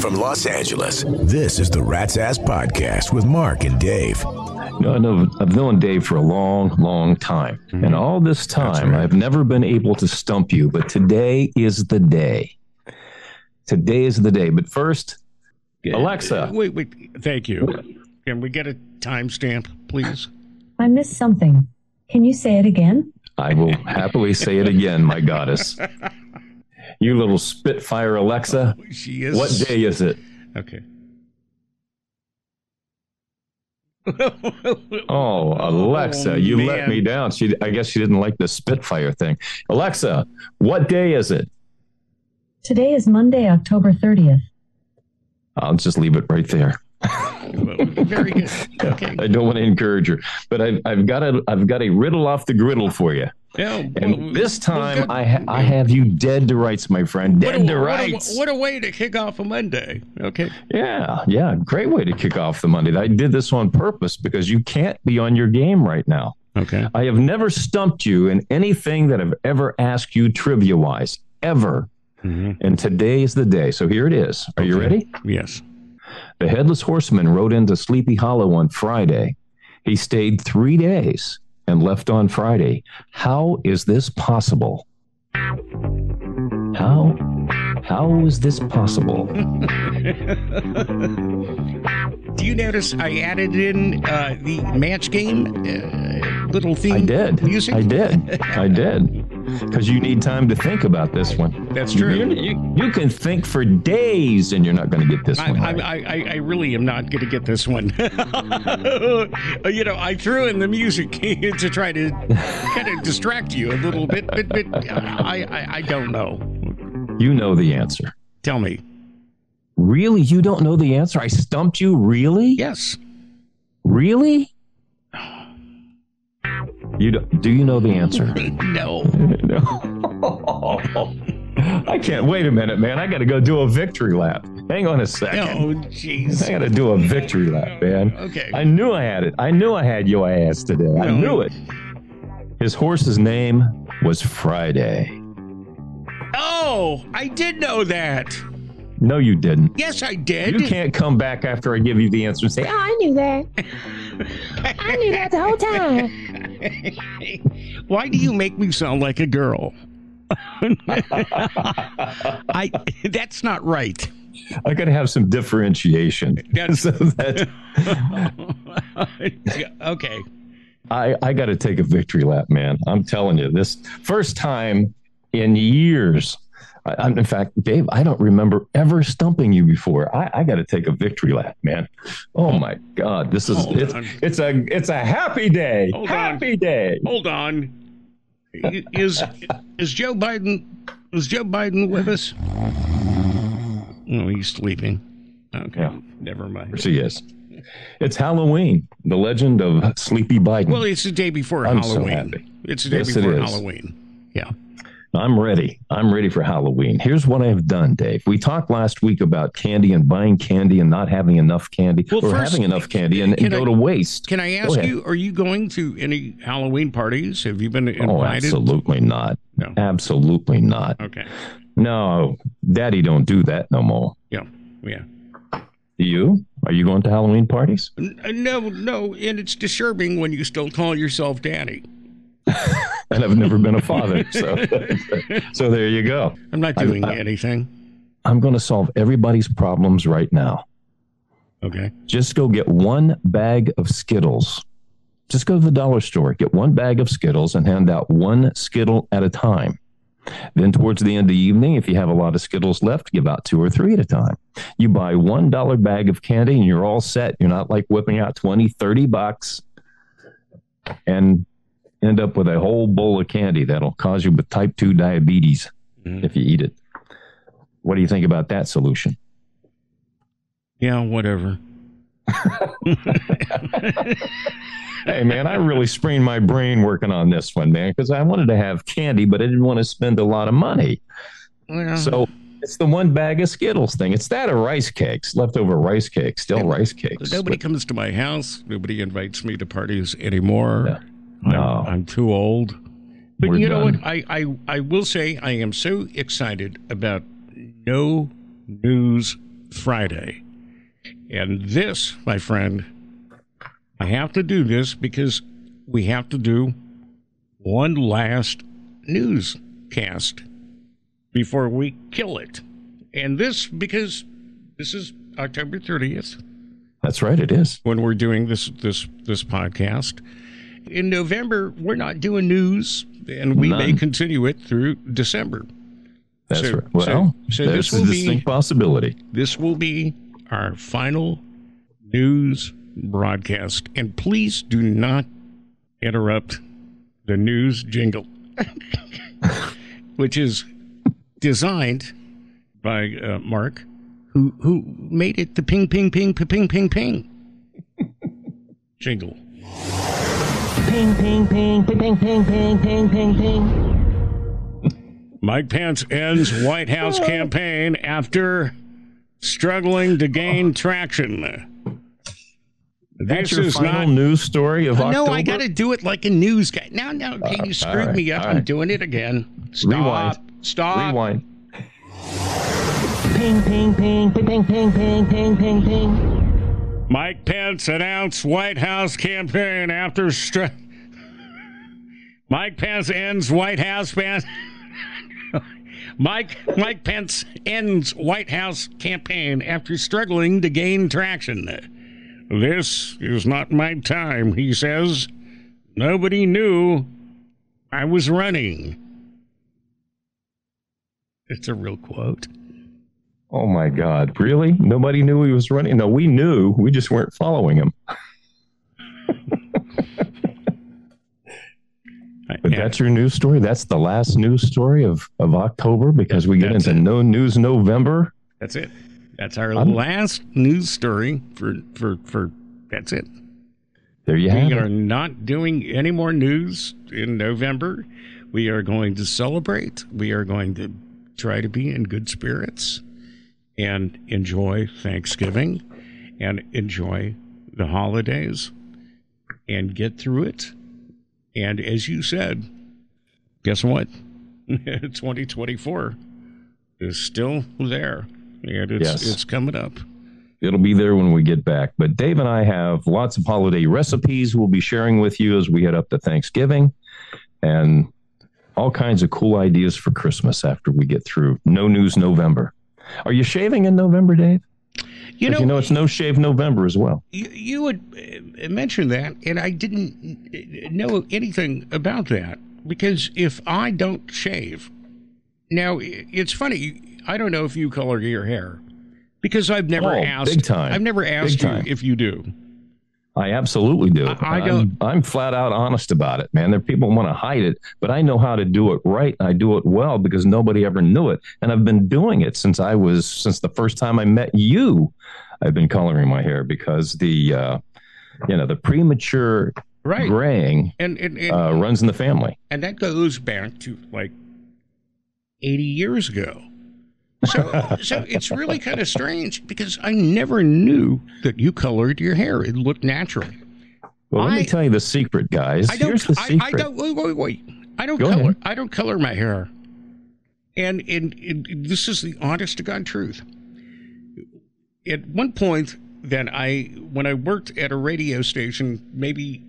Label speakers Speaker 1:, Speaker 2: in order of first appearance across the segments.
Speaker 1: From Los Angeles, this is the Rat's Ass Podcast with Mark and Dave.
Speaker 2: No, I know I've known Dave for a long, long time. Mm-hmm. And all this time, I've never been able to stump you, but today is the day. Today is the day. But first, Alexa,
Speaker 3: Wait, wait. Thank you. Can we get a timestamp, please?
Speaker 4: I missed something. Can you say it again?
Speaker 2: I will happily say it again, my goddess. You little Spitfire Alexa, oh,
Speaker 3: She is.
Speaker 2: what day is it?
Speaker 3: Okay.
Speaker 2: Oh, Alexa,
Speaker 3: Oh,
Speaker 2: you let me down. She, I guess she didn't like the Spitfire thing. Alexa, what day is it?
Speaker 4: Today is Monday, October 30th.
Speaker 2: I'll just leave it right there.
Speaker 3: Very good. Okay.
Speaker 2: I don't want to encourage her, but I've, I've got a I've got a riddle off the griddle for you.
Speaker 3: Yeah,
Speaker 2: And
Speaker 3: well,
Speaker 2: this time
Speaker 3: good.
Speaker 2: I ha- I have you dead to rights, my friend. Dead
Speaker 3: a,
Speaker 2: to
Speaker 3: what, a,
Speaker 2: rights.
Speaker 3: what a way to kick off a Monday. Okay.
Speaker 2: Yeah, yeah, great way to kick off the Monday. I did this on purpose because you can't be on your game right now.
Speaker 3: Okay.
Speaker 2: I have never stumped you in anything that I've ever asked you trivia wise, ever.
Speaker 3: Mhm.
Speaker 2: And today is the day. So here it is. Are you ready?
Speaker 3: Yes.
Speaker 2: The headless horseman rode into Sleepy Hollow on Friday. He stayed three days and left on Friday. How is this possible? How how is this possible?
Speaker 3: Do you notice I added in uh, the match game uh, little theme
Speaker 2: I did.
Speaker 3: music?
Speaker 2: I did. I did. Because you need time to think about this one.
Speaker 3: That's true.
Speaker 2: You, you, you can think for days and you're not going to get this
Speaker 3: I,
Speaker 2: one.
Speaker 3: I,
Speaker 2: right.
Speaker 3: I, I- I really am not going to get this one. you know, I threw in the music to try to kind of distract you a little bit, but, but I, I, I don't know.
Speaker 2: you know the answer.
Speaker 3: Tell me.
Speaker 2: Really? You don't know the answer? I stumped you? Really?
Speaker 3: Yes.
Speaker 2: Really? You do, do you know the answer?
Speaker 3: No.
Speaker 2: no. I can't wait a minute, man. I got to go do a victory lap. Hang on a second.
Speaker 3: Oh, no, jeez.
Speaker 2: I got to do a victory lap, man.
Speaker 3: Okay.
Speaker 2: I knew I had it. I knew I had your ass today. I knew it. His horse's name was Friday.
Speaker 3: Oh, I did know that.
Speaker 2: No, you didn't.
Speaker 3: Yes, I did.
Speaker 2: You can't come back after I give you the answer and say, oh,
Speaker 5: I knew that. I knew that the whole time.
Speaker 3: Why do you make me sound like a girl? I that's not right.
Speaker 2: I got to have some differentiation. So that
Speaker 3: okay.
Speaker 2: I, I got to take a victory lap, man. I'm telling you, this first time in years. I, I'm, in fact, Dave, I don't remember ever stumping you before. I, I got to take a victory lap, man. Oh my God, this is it's, it's a it's a happy day.
Speaker 3: Hold on.
Speaker 2: happy day.
Speaker 3: Hold on. Is is Joe Biden is Joe Biden with us? No, he's sleeping. Okay.
Speaker 2: Yeah.
Speaker 3: Never mind.
Speaker 2: Yes, he is. It's Halloween, the legend of Sleepy Biden.
Speaker 3: Well, it's the day before
Speaker 2: I'm so
Speaker 3: Halloween.
Speaker 2: happy.
Speaker 3: It's the day
Speaker 2: Yes,
Speaker 3: before. Halloween. Yeah.
Speaker 2: I'm ready. I'm ready for Halloween. Here's what I have done, Dave. We talked last week about candy and buying candy and not having enough candy,
Speaker 3: Well,
Speaker 2: or
Speaker 3: first,
Speaker 2: having enough candy and, and go
Speaker 3: I-
Speaker 2: to waste.
Speaker 3: Can I ask you, are you going to any Halloween parties? Have you been invited?
Speaker 2: Oh, absolutely not.
Speaker 3: No.
Speaker 2: Absolutely not.
Speaker 3: Okay.
Speaker 2: No, Daddy don't do that no more.
Speaker 3: Yeah. Yeah.
Speaker 2: You? Are you going to Halloween parties?
Speaker 3: Uh, No, no, and it's disturbing when you still call yourself daddy.
Speaker 2: And I've never been a father, so so there you go.
Speaker 3: I'm not
Speaker 2: I-
Speaker 3: doing
Speaker 2: I-
Speaker 3: anything.
Speaker 2: I'm going to solve everybody's problems right now.
Speaker 3: Okay.
Speaker 2: Just go get one bag of Skittles. Just go to the dollar store, get one bag of Skittles, and hand out one Skittle at a time. Then, towards the end of the evening, if you have a lot of Skittles left, give out two or three at a time. You buy one dollar bag of candy and you're all set. You're not like whipping out 20, 30 bucks and end up with a whole bowl of candy that'll cause you with type 2 diabetes
Speaker 3: Mhm.
Speaker 2: if you eat it. What do you think about that solution?
Speaker 3: Yeah, whatever.
Speaker 2: Hey man, I really sprained my brain working on this one, man, because I wanted to have candy, but I didn't want to spend a lot of money.
Speaker 3: Well,
Speaker 2: So it's the one bag of Skittles thing. It's that or rice cakes, leftover rice cakes, still rice cakes.
Speaker 3: nobody
Speaker 2: But
Speaker 3: comes to my house. Nobody invites me to parties anymore.
Speaker 2: No.
Speaker 3: I'm,
Speaker 2: No.
Speaker 3: I'm too old. But
Speaker 2: We're
Speaker 3: you know
Speaker 2: done.
Speaker 3: what? I, I, I will say I am so excited about no news Friday. And this, my friend, I have to do this because we have to do one last newscast before we kill it. And this because this is October 30th
Speaker 2: That's right, it is.
Speaker 3: when we're doing this this this podcast. In November, we're not doing news, and we may continue it through December.
Speaker 2: That's
Speaker 3: So-
Speaker 2: right. Well,
Speaker 3: so- so this will
Speaker 2: a
Speaker 3: be-
Speaker 2: distinct possibility.
Speaker 3: This will be our final news broadcast, and please do not interrupt the news jingle, which is designed by uh, Mark, who who made it the ping ping ping ping ping ping ping jingle.
Speaker 5: Ping, ping, ping, ping, ping, ping, ping, ping, ping, ping.
Speaker 3: Mike Pence ends White House campaign after struggling to gain traction.
Speaker 2: That's
Speaker 3: This
Speaker 2: your
Speaker 3: is
Speaker 2: final
Speaker 3: not.
Speaker 2: news story of
Speaker 3: no,
Speaker 2: October.
Speaker 3: I got to do it like a news guy. Now, now, okay, you screwed
Speaker 2: right,
Speaker 3: me up.
Speaker 2: all
Speaker 3: I'm
Speaker 2: right.
Speaker 3: doing it again. Stop.
Speaker 2: Rewind.
Speaker 3: Stop.
Speaker 2: Rewind.
Speaker 5: Ping, ping, ping, ping, ping, ping, ping, ping, ping, ping.
Speaker 3: Mike Pence announced White House campaign after Mike Pence ends White House ban. Mike Mike Pence ends White House campaign after struggling to gain traction. This is not my time, he says. Nobody knew I was running. It's a real quote.
Speaker 2: Oh my God! Really? Nobody knew he was running. No, we knew. We just weren't following him. But that's your news story. That's the last news story of of October because we get
Speaker 3: That's
Speaker 2: into
Speaker 3: it.
Speaker 2: no news November.
Speaker 3: That's it. That's our
Speaker 2: I'm-
Speaker 3: last news story for for for. That's it.
Speaker 2: There you have
Speaker 3: We are
Speaker 2: it.
Speaker 3: not doing any more news in November. We are going to celebrate. We are going to try to be in good spirits and enjoy Thanksgiving and enjoy the holidays and get through it. And as you said, guess what? 2024 is still there. And it's
Speaker 2: Yes.
Speaker 3: it's coming up.
Speaker 2: It'll be there when we get back. But Dave and I have lots of holiday recipes we'll be sharing with you as we head up to Thanksgiving and all kinds of cool ideas for Christmas after we get through No News November. Are you shaving in November, Dave?
Speaker 3: You
Speaker 2: 'Cause you know it's No Shave November as well.
Speaker 3: you, you would uh, mention that, and I didn't uh, know anything about that because if I don't shave, now it's funny. I don't know if you color your hair because I've never
Speaker 2: Oh,
Speaker 3: asked. I've never asked you if you do.
Speaker 2: I absolutely do.
Speaker 3: I- I
Speaker 2: I'm-
Speaker 3: don't-
Speaker 2: I'm, flat out honest about it, man. There people want to hide it, but I know how to do it right. I do it well because nobody ever knew it, and I've been doing it since I was since the first time I met you. I've been coloring my hair because the uh, you know the premature
Speaker 3: Right.
Speaker 2: graying
Speaker 3: And and and,
Speaker 2: uh, runs in the family.
Speaker 3: and that goes back to like eighty years ago. So so it's really kind of strange because I never knew that you colored your hair. It looked natural.
Speaker 2: Well, let
Speaker 3: I-
Speaker 2: me tell you the secret, guys.
Speaker 3: I don't.
Speaker 2: Here's the
Speaker 3: I,
Speaker 2: secret.
Speaker 3: I don't. Wait, wait, wait. I don't
Speaker 2: Go
Speaker 3: color.
Speaker 2: ahead.
Speaker 3: I don't color my hair. And and, and this is the honest to god truth. At one point, that I when I worked at a radio station, maybe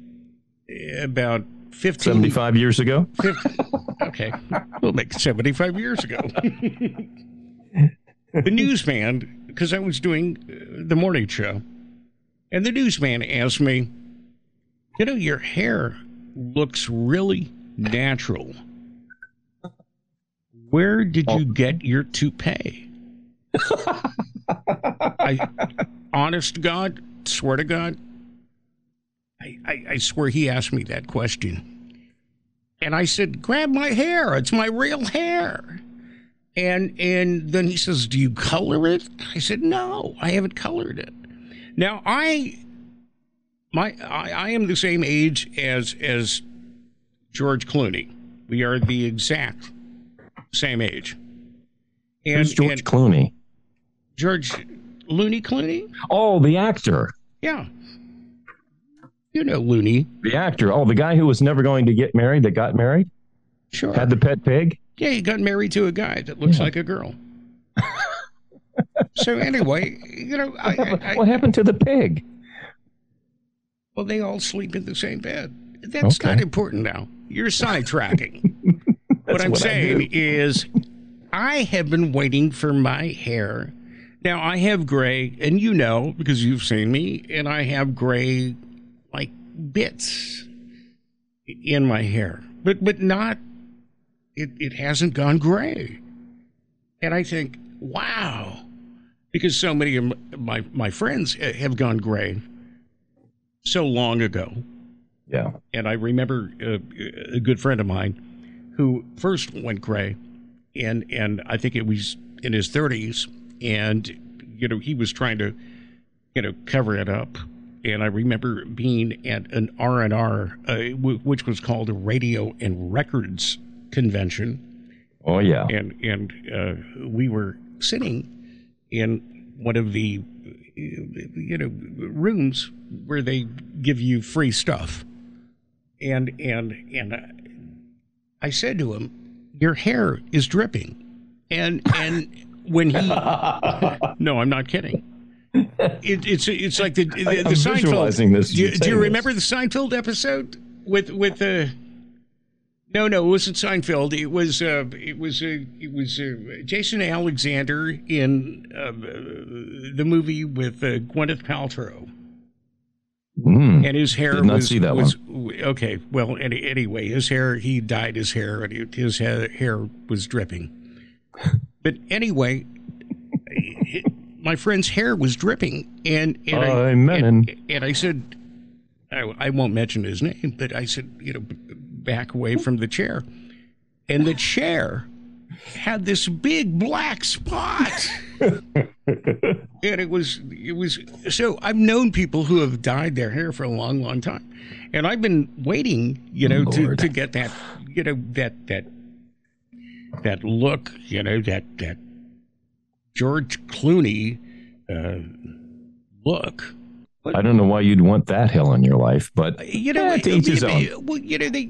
Speaker 3: about 15,
Speaker 2: 75 years ago.
Speaker 3: 50 okay, we'll make it 75 years ago. the newsman, because I was doing uh, the morning show, and the newsman asked me, You know, your hair looks really natural. Where did you get your toupee? I, honest to God, swear to God, I, I, I swear he asked me that question. And I said, grab my hair. It's my real hair. And and then he says, Do you color it? I said, No, I haven't colored it. Now I my I, I am the same age as as George Clooney. We are the exact same age. And,
Speaker 2: Who's George
Speaker 3: and
Speaker 2: Clooney?
Speaker 3: George Looney Clooney?
Speaker 2: Oh, the actor.
Speaker 3: Yeah. You know Looney.
Speaker 2: The actor. Oh, the guy who was never going to get married that got married?
Speaker 3: Sure.
Speaker 2: Had the pet pig?
Speaker 3: Yeah, he got married to a guy that looks
Speaker 2: Yeah.
Speaker 3: like a girl. so anyway, you know, I, I,
Speaker 2: what happened to the pig?
Speaker 3: well, they all sleep in the same bed. That's
Speaker 2: Okay.
Speaker 3: not important now. You're sidetracking. what I'm
Speaker 2: what
Speaker 3: saying
Speaker 2: do.
Speaker 3: is, I have been waiting for my hair. Now I have gray, and you know because you've seen me, and I have gray like bits in my hair, but but not. It it hasn't gone gray, and I think, wow, because so many of my my friends have gone gray so long ago
Speaker 2: Yeah.
Speaker 3: and I remember uh, a good friend of mine who first went gray, and and I think it was in his 30s, and you know he was trying to you know cover it up. And I remember being at an R and R, uh, which was called a Radio and Records Convention,
Speaker 2: Oh yeah.
Speaker 3: and and uh, we were sitting in one of the you know rooms where they give you free stuff and and and I- said to him your hair is dripping and and when he no I'm not kidding it, it's it's like the the, the Seinfeld
Speaker 2: this
Speaker 3: do,
Speaker 2: you
Speaker 3: you-
Speaker 2: say
Speaker 3: do you
Speaker 2: this.
Speaker 3: remember the Seinfeld episode with with the no, no, it wasn't Seinfeld. It was uh, it was uh, it was uh, Jason Alexander in uh, the movie with uh, Gwyneth Paltrow,
Speaker 2: Mm.
Speaker 3: and his hair
Speaker 2: Did not
Speaker 3: was
Speaker 2: see that
Speaker 3: was okay. Well, any, anyway, his hair he dyed his hair, and it- his hair, hair was dripping. But anyway, my friend's hair was dripping, and and, I, and, and I said, I, I won't mention his name, but I said, you know, back away from the chair, and the chair had this big black spot. and it was it was so I've known people who have dyed their hair for a long, long time, and I've been waiting, you know, to, to get that, you know, that that that look, you know, that that George Clooney uh, look.
Speaker 2: I don't know why you'd want that hell in your life, but uh,
Speaker 3: You know,
Speaker 2: Yeah, to each his own.
Speaker 3: well, you know, they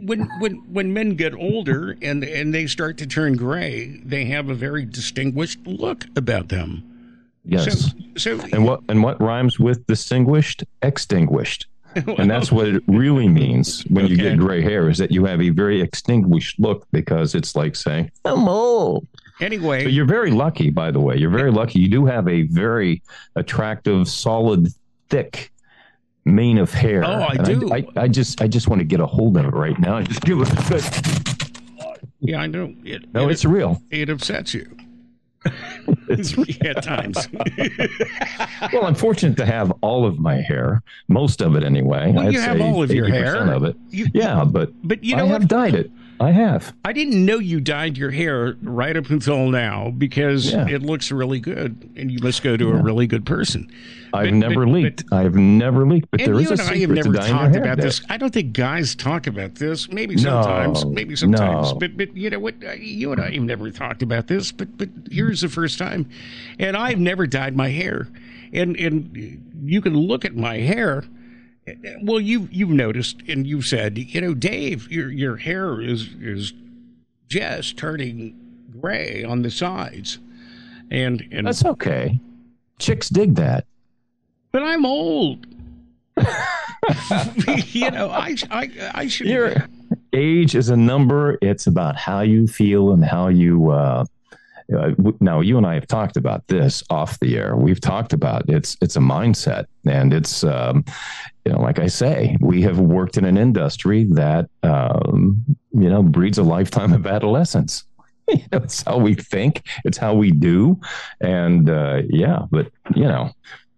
Speaker 3: when when when men get older and and they start to turn gray, they have a very distinguished look about them.
Speaker 2: yes.
Speaker 3: So, so
Speaker 2: And what and what rhymes with distinguished? Extinguished. And that's what it really means when you get gray hair is that you have a very extinguished look because it's like saying, I'm old.
Speaker 3: anyway,
Speaker 2: So you're very lucky, by the way. You're very lucky. You do have a very attractive, solid, thick mane of hair.
Speaker 3: Oh, I
Speaker 2: And
Speaker 3: do.
Speaker 2: I, I, just I just want to get a hold of it right now. I Just give it a
Speaker 3: yeah, I know it.
Speaker 2: No,
Speaker 3: it,
Speaker 2: it's real.
Speaker 3: it upsets you
Speaker 2: It's real
Speaker 3: at times.
Speaker 2: well, I'm fortunate to have all of my hair, most of it anyway.
Speaker 3: Well,
Speaker 2: I'd
Speaker 3: you have
Speaker 2: say
Speaker 3: all of your
Speaker 2: 80%
Speaker 3: hair.
Speaker 2: of it.
Speaker 3: You-
Speaker 2: Yeah, but
Speaker 3: but you
Speaker 2: I
Speaker 3: know
Speaker 2: have
Speaker 3: what?
Speaker 2: dyed it. I have.
Speaker 3: I didn't know you dyed your hair right up until now because
Speaker 2: Yeah.
Speaker 3: it looks really good, and you must go to a really good person.
Speaker 2: I've
Speaker 3: But-
Speaker 2: never
Speaker 3: but-
Speaker 2: leaked. I've never leaked, but there
Speaker 3: you
Speaker 2: a
Speaker 3: and I have
Speaker 2: secret
Speaker 3: never
Speaker 2: to
Speaker 3: talked about this. I don't think guys talk about this. Maybe sometimes. No, maybe sometimes.
Speaker 2: no.
Speaker 3: But but you know what? You and I have never talked about this. But but here's the first time, and I've never dyed my hair. And and you can look at my hair. Well, you you've noticed, and you've said, you know, Dave, your your hair is is just turning gray on the sides, and and
Speaker 2: That's okay. Chicks dig that.
Speaker 3: but I'm old. you know, I I I should.
Speaker 2: Your age is a number. It's about how you feel and how you. Uh, now, you and I have talked about this off the air. We've talked about it's it's a mindset, and it's um, you know, like I say, we have worked in an industry that um, you know breeds a lifetime of adolescence. You know, it's how we think. It's how we do, and uh, yeah. But you know,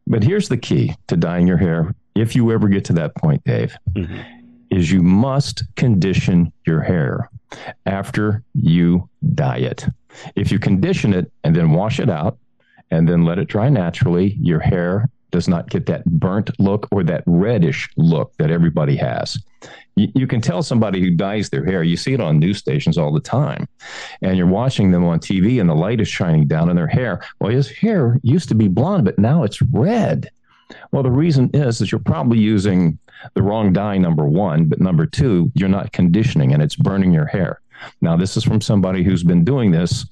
Speaker 2: but here's the key to dyeing your hair. If you ever get to that point, Dave,
Speaker 3: Mhm.
Speaker 2: Is you must condition your hair after you dye it. If you condition it and then wash it out and then let it dry naturally, your hair does not get that burnt look or that reddish look that everybody has. You, you can tell somebody who dyes their hair, you see it on news stations all the time, and you're watching them on TV and the light is shining down on their hair. Well, his hair used to be blonde, but now it's red. Well, the reason is is you're probably using the wrong dye, number one, but number two, you're not conditioning and it's burning your hair. Now, this is from somebody who's been doing this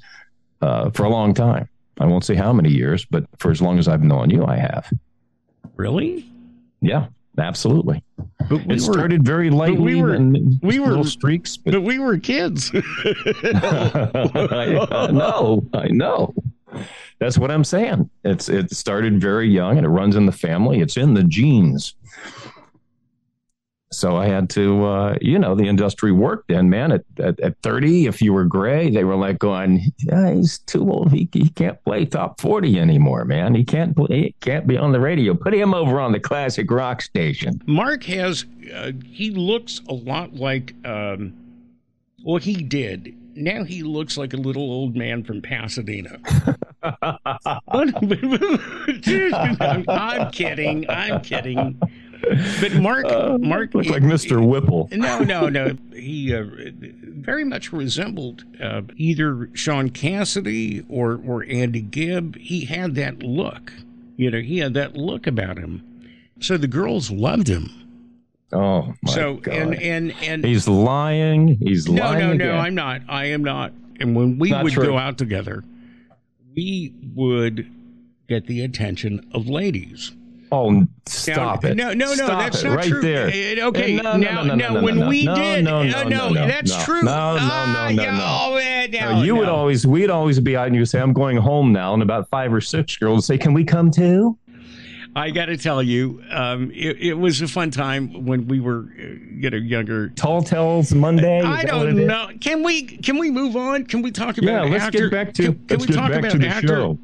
Speaker 2: uh, for a long time. I won't say how many years, but for as long as I've known you, I have.
Speaker 3: Really?
Speaker 2: Yeah, absolutely.
Speaker 3: But we
Speaker 2: It started very lightly
Speaker 3: were-
Speaker 2: and
Speaker 3: we were-
Speaker 2: little streaks, but
Speaker 3: but we were kids.
Speaker 2: I know, I know. That's what I'm saying. It's it started very young and it runs in the family. It's in the genes. So I had to, uh, you know, the industry worked then, man. At, at, at 30, if you were gray, they were like going, yeah, he's too old. He, he can't play top 40 anymore, man. He can't play, he can't be on the radio. Put him over on the classic rock station.
Speaker 3: Mark has, uh, he looks a lot like, um, well, he did. Now he looks like a little old man from Pasadena. I'm, kidding. I'm kidding. But Mark, Mark,
Speaker 2: Look like Mr. Whipple.
Speaker 3: No, no, no. He uh, very much resembled uh, either Shaun Cassidy or or Andy Gibb. He had that look. You know, he had that look about him. So the girls loved him.
Speaker 2: Oh, my
Speaker 3: so
Speaker 2: God.
Speaker 3: and and and
Speaker 2: He's lying. He's
Speaker 3: no,
Speaker 2: lying.
Speaker 3: no, no.
Speaker 2: again.
Speaker 3: I'm not. I am not. And when we would
Speaker 2: true.
Speaker 3: go out together, we would get the attention of ladies.
Speaker 2: Oh, stop
Speaker 3: Now-
Speaker 2: it!
Speaker 3: No, no, no,
Speaker 2: Stop
Speaker 3: that's
Speaker 2: it
Speaker 3: not
Speaker 2: right
Speaker 3: true.
Speaker 2: there.
Speaker 3: Uh, Okay,
Speaker 2: No, no,
Speaker 3: now,
Speaker 2: no, no,
Speaker 3: now
Speaker 2: no,
Speaker 3: when
Speaker 2: no,
Speaker 3: we
Speaker 2: no,
Speaker 3: did,
Speaker 2: no,
Speaker 3: uh,
Speaker 2: no,
Speaker 3: no,
Speaker 2: no,
Speaker 3: that's
Speaker 2: no,
Speaker 3: true.
Speaker 2: no, no,
Speaker 3: Ah,
Speaker 2: no, no, no.
Speaker 3: oh, eh, no,
Speaker 2: No, you would always, we'd always be out and you say, "I'm going home now," and about five or six girls say, "Can we come too?"
Speaker 3: I got to tell you, um, it, it was a fun time when we were, uh, you know, younger.
Speaker 2: Tall Tales Monday.
Speaker 3: I
Speaker 2: that
Speaker 3: don't
Speaker 2: is?
Speaker 3: know. Can we can we move on? Can we talk about
Speaker 2: Yeah, let's
Speaker 3: actor?
Speaker 2: get back to
Speaker 3: Can, can we talk about actor,
Speaker 2: show.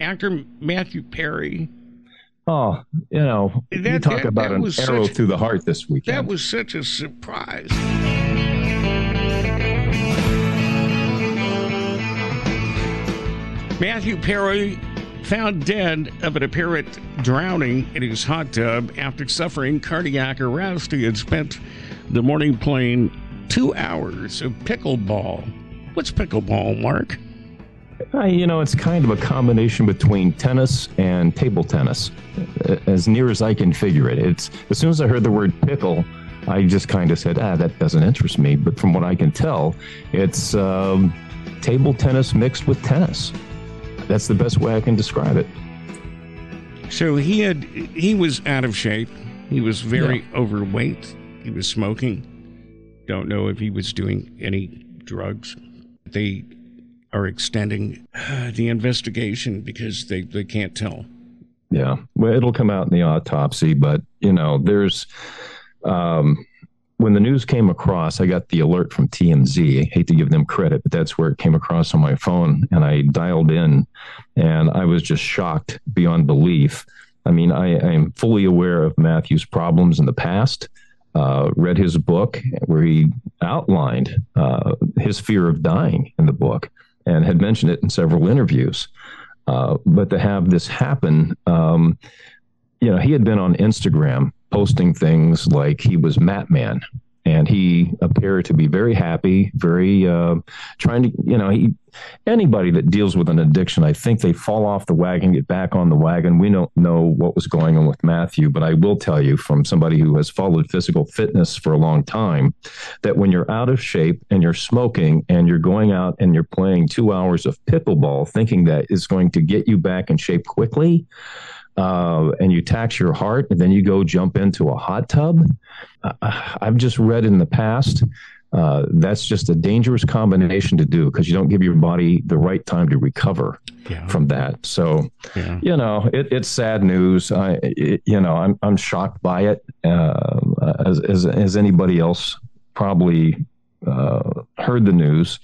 Speaker 3: actor Matthew Perry?
Speaker 2: Oh, you know, you talk
Speaker 3: that-
Speaker 2: about
Speaker 3: that
Speaker 2: an arrow
Speaker 3: such-
Speaker 2: through the heart this weekend.
Speaker 3: That was such a surprise. Matthew Perry found dead of an apparent drowning in his hot tub after suffering cardiac arrest. He had spent the morning playing two hours of pickleball. What's pickleball, Mark?
Speaker 2: Uh, you know, it's kind of a combination between tennis and table tennis, as near as I can figure it. It's as soon as I heard the word pickle, I just kind of said, "Ah, that doesn't interest me." But from what I can tell, it's um, table tennis mixed with tennis. That's the best way I can describe it.
Speaker 3: So he had he was out of shape. He was very overweight. He was smoking. Don't know if he was doing any drugs. They are extending uh, the investigation because they, they can't tell.
Speaker 2: Yeah, well, it'll come out in the autopsy, but you know, there's um, when the news came across, I got the alert from TMZ. I hate to give them credit, but that's where it came across on my phone, and I dialed in, and I was just shocked beyond belief. I mean, I, am fully aware of Matthew's problems in the past. Uh, read his book where he outlined uh, his fear of dying in the book, and had mentioned it in several interviews. Uh, but to have this happen, um, you know, he had been on Instagram posting things like he was Matman. And he appeared to be very happy, very uh, trying to, you know, he anybody that deals with an addiction, I think they fall off the wagon, get back on the wagon. We don't know what was going on with Matthew, but I will tell you from somebody who has followed physical fitness for a long time that when you're out of shape and you're smoking and you're going out and you're playing two hours of pickleball, thinking that is going to get you back in shape quickly, uh, and you tax your heart, and then you go jump into a hot tub. Uh, I've just read in the past uh, that's just a dangerous combination to do because you don't give your body the right time to recover
Speaker 3: Yeah.
Speaker 2: from that. So,
Speaker 3: Yeah.
Speaker 2: you know, it, it's sad news. I, it, you know, I'm I'm shocked by it, uh, as, as as anybody else probably uh, heard the news.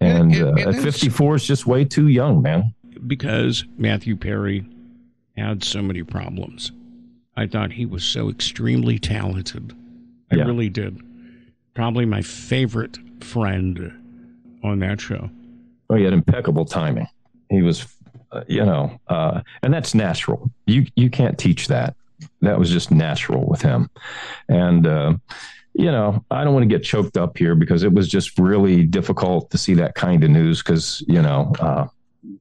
Speaker 2: And
Speaker 3: And-
Speaker 2: uh,
Speaker 3: and
Speaker 2: at 54 is just way too young, man.
Speaker 3: Because Matthew Perry had so many problems. I thought he was so extremely talented. I
Speaker 2: Yeah.
Speaker 3: really did. Probably my favorite friend on that show.
Speaker 2: Oh, he had impeccable timing. He was, uh, you know, uh, and that's natural. You you can't teach that. That was just natural with him. And uh, you know, I don't want to get choked up here because it was just really difficult to see that kind of news because you know, uh,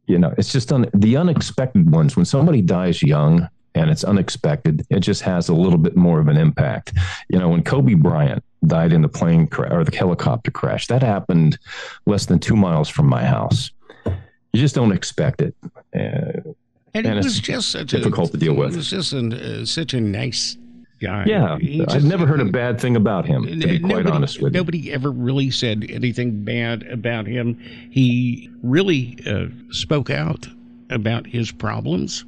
Speaker 2: you know, it's just un- the unexpected ones when somebody dies young. And it's unexpected. It just has a little bit more of an impact. You know, when Kobe Bryant died in the plane cra- or the helicopter crash, that happened less than two miles from my house You just don't expect it. Uh,
Speaker 3: And,
Speaker 2: And it's
Speaker 3: was just such
Speaker 2: difficult
Speaker 3: a,
Speaker 2: to deal with.
Speaker 3: It was just an, uh, such a nice guy.
Speaker 2: yeah, I've never heard a bad thing about him, to be quite
Speaker 3: nobody,
Speaker 2: honest with you.
Speaker 3: nobody ever really said anything bad about him. He really uh, spoke out about his problems,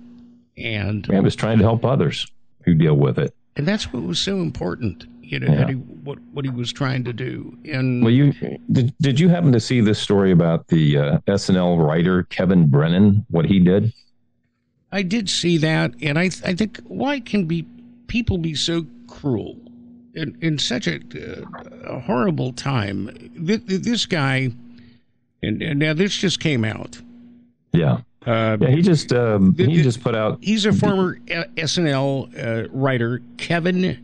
Speaker 3: and
Speaker 2: Man was trying to help others who deal with it.
Speaker 3: and that's what was so important. You know
Speaker 2: Yeah.
Speaker 3: that he, what what he was trying to do. And
Speaker 2: Well, you did, did you happen to see this story about the uh, SNL writer Kevin Brennan? What he did?
Speaker 3: I did see that, and I I think why can be people be so cruel in, in such a, uh, a horrible time? This, this guy, and, and now this just came out.
Speaker 2: Yeah,
Speaker 3: Uh,
Speaker 2: yeah. He just um, he just put out.
Speaker 3: He's a former SNL uh, writer, Kevin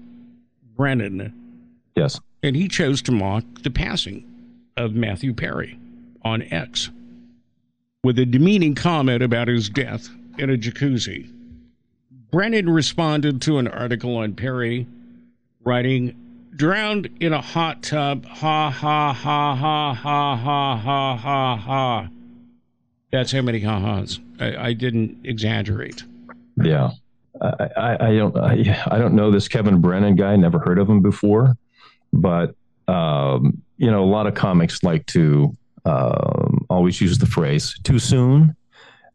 Speaker 3: Brennan,
Speaker 2: Yes,
Speaker 3: and he chose to mock the passing of Matthew Perry on X with a demeaning comment about his death in a jacuzzi. Brennan responded to an article on Perry, writing, Drowned in a hot tub. Ha ha ha ha ha ha ha ha ha. That's how many ha ha's. I, I didn't exaggerate.
Speaker 2: yeah. I, I, I don't I, I don't know this Kevin Brennan guy. Never heard of him before, but um, you know, a lot of comics like to um, always use the phrase "too soon."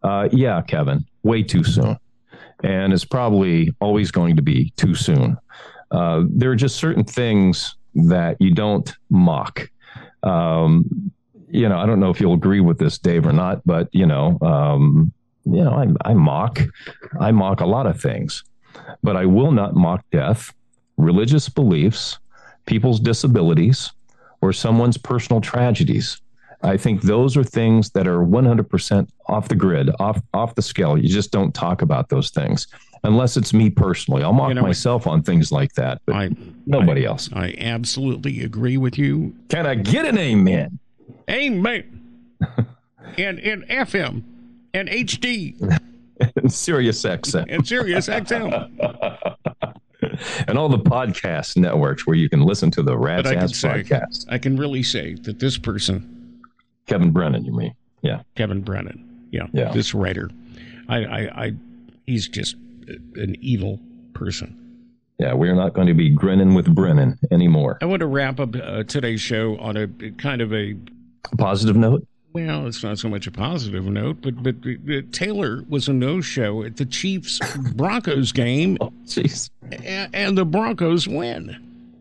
Speaker 2: Uh, yeah, Kevin, way too soon, and it's probably always going to be too soon. Uh, there are just certain things that you don't mock. Um, you know, I don't know if you'll agree with this, Dave, or not, but you know, um, you know, I, I mock, I mock a lot of things, but I will not mock death, religious beliefs, people's disabilities, or someone's personal tragedies. I think those are things that are 100% off the grid, off off the scale. You just don't talk about those things unless it's me personally. I'll mock
Speaker 3: You know,
Speaker 2: myself on things like that, but
Speaker 3: I
Speaker 2: nobody else.
Speaker 3: I absolutely agree with you.
Speaker 2: Can I get an amen?
Speaker 3: Amen. and and FM and HD and
Speaker 2: Sirius XM
Speaker 3: and Sirius XM.
Speaker 2: and all the podcast networks where you can listen to the Rats
Speaker 3: I can
Speaker 2: Ass
Speaker 3: say-
Speaker 2: podcast.
Speaker 3: I can really say that this person,
Speaker 2: Kevin Brennan, you mean? Yeah.
Speaker 3: Kevin Brennan, yeah,
Speaker 2: Yeah.
Speaker 3: this writer, I, I, I, he's just an evil person.
Speaker 2: Yeah, we're not going to be grinning with Brennan anymore.
Speaker 3: I want to wrap up uh, today's show on a kind of a
Speaker 2: Positive note?
Speaker 3: well, it's not so much a positive note, but but uh, Taylor was a no-show at the Chiefs Broncos game,
Speaker 2: Oh, jeez.
Speaker 3: and, and the Broncos win.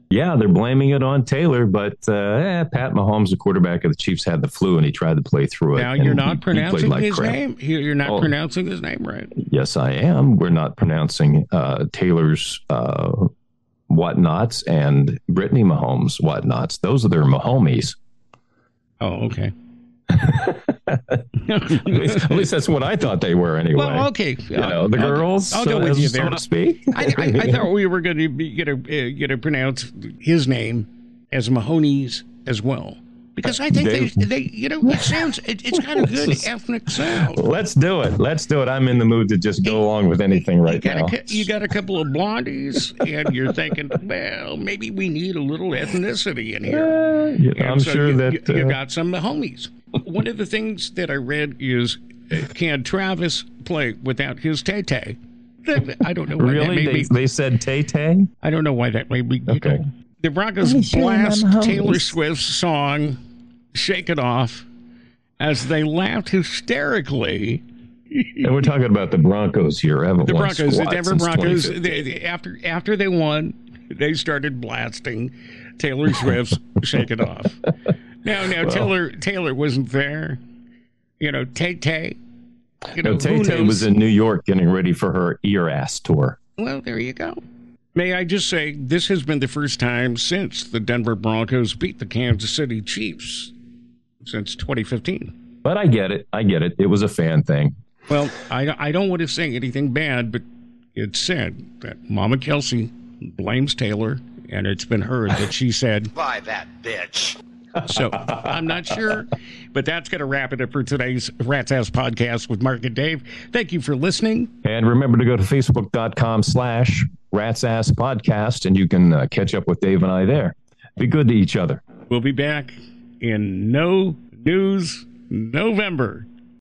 Speaker 2: Yeah, they're blaming it on Taylor, but uh, eh, Pat Mahomes, the quarterback of the Chiefs, had the flu and he tried to play through it.
Speaker 3: Now you're not
Speaker 2: he
Speaker 3: pronouncing
Speaker 2: like
Speaker 3: his
Speaker 2: crap.
Speaker 3: name. You- You're not
Speaker 2: Oh.
Speaker 3: pronouncing his name right.
Speaker 2: Yes, I am. We're not pronouncing uh, Taylor's uh, whatnots and Brittany Mahomes whatnots. Those are their Mahomies.
Speaker 3: Oh, okay.
Speaker 2: at, least, at least that's what I thought they were anyway.
Speaker 3: Well, okay.
Speaker 2: You know, the
Speaker 3: I'll-
Speaker 2: girls,
Speaker 3: I'll go
Speaker 2: uh,
Speaker 3: with you
Speaker 2: so
Speaker 3: there.
Speaker 2: to speak.
Speaker 3: I, I, I thought we were going to be going to uh, going to pronounce his name as Mahoney's as well because I think they,
Speaker 2: They-
Speaker 3: they you know it sounds it, it's got a good ethnic sound.
Speaker 2: Let's do it. Let's do it. I'm in the mood to just go along with anything right
Speaker 3: you
Speaker 2: now.
Speaker 3: a, you got a couple of blondies, and you're thinking, well, maybe we need a little ethnicity in here.
Speaker 2: Uh, I'm
Speaker 3: so
Speaker 2: sure
Speaker 3: you,
Speaker 2: that
Speaker 3: you, you
Speaker 2: uh,
Speaker 3: got some homies. One of the things that I read is, uh, can Travis play without his tay tay? I don't know why that
Speaker 2: really they, they said Tay Tay.
Speaker 3: I don't know why that made me.
Speaker 2: Okay.
Speaker 3: know. the Broncos
Speaker 5: Let me show you my
Speaker 3: blast. Taylor Swift's song "Shake It Off" as they laughed hysterically.
Speaker 2: And we're talking about the Broncos here. Haven't
Speaker 3: The
Speaker 2: won
Speaker 3: Broncos, the
Speaker 2: squat
Speaker 3: Denver Broncos, they, they- after after they won, they started blasting Taylor Swift's "Shake It Off." Now, now Taylor Taylor wasn't there. You know, Tay Tay. You know,
Speaker 2: No, Tay Tay was in New York getting ready for her Eras tour.
Speaker 3: Well, there you go. May I just say, this has been the first time since the Denver Broncos beat the Kansas City Chiefs since 2015.
Speaker 2: But I get it. I get it. It was a fan thing.
Speaker 3: Well, I, I don't want to say anything bad, but it's said that Mama Kelce blames Taylor, and it's been heard that she said,
Speaker 6: Buy that bitch.
Speaker 3: So I'm not sure, but that's going to wrap it up for today's Rat's Ass podcast with Mark and Dave. Thank you for listening.
Speaker 2: And remember to go to facebook.com slash rats ass podcast and you can uh, catch up with Dave and I there. Be good to each other.
Speaker 3: We'll be back in no news November.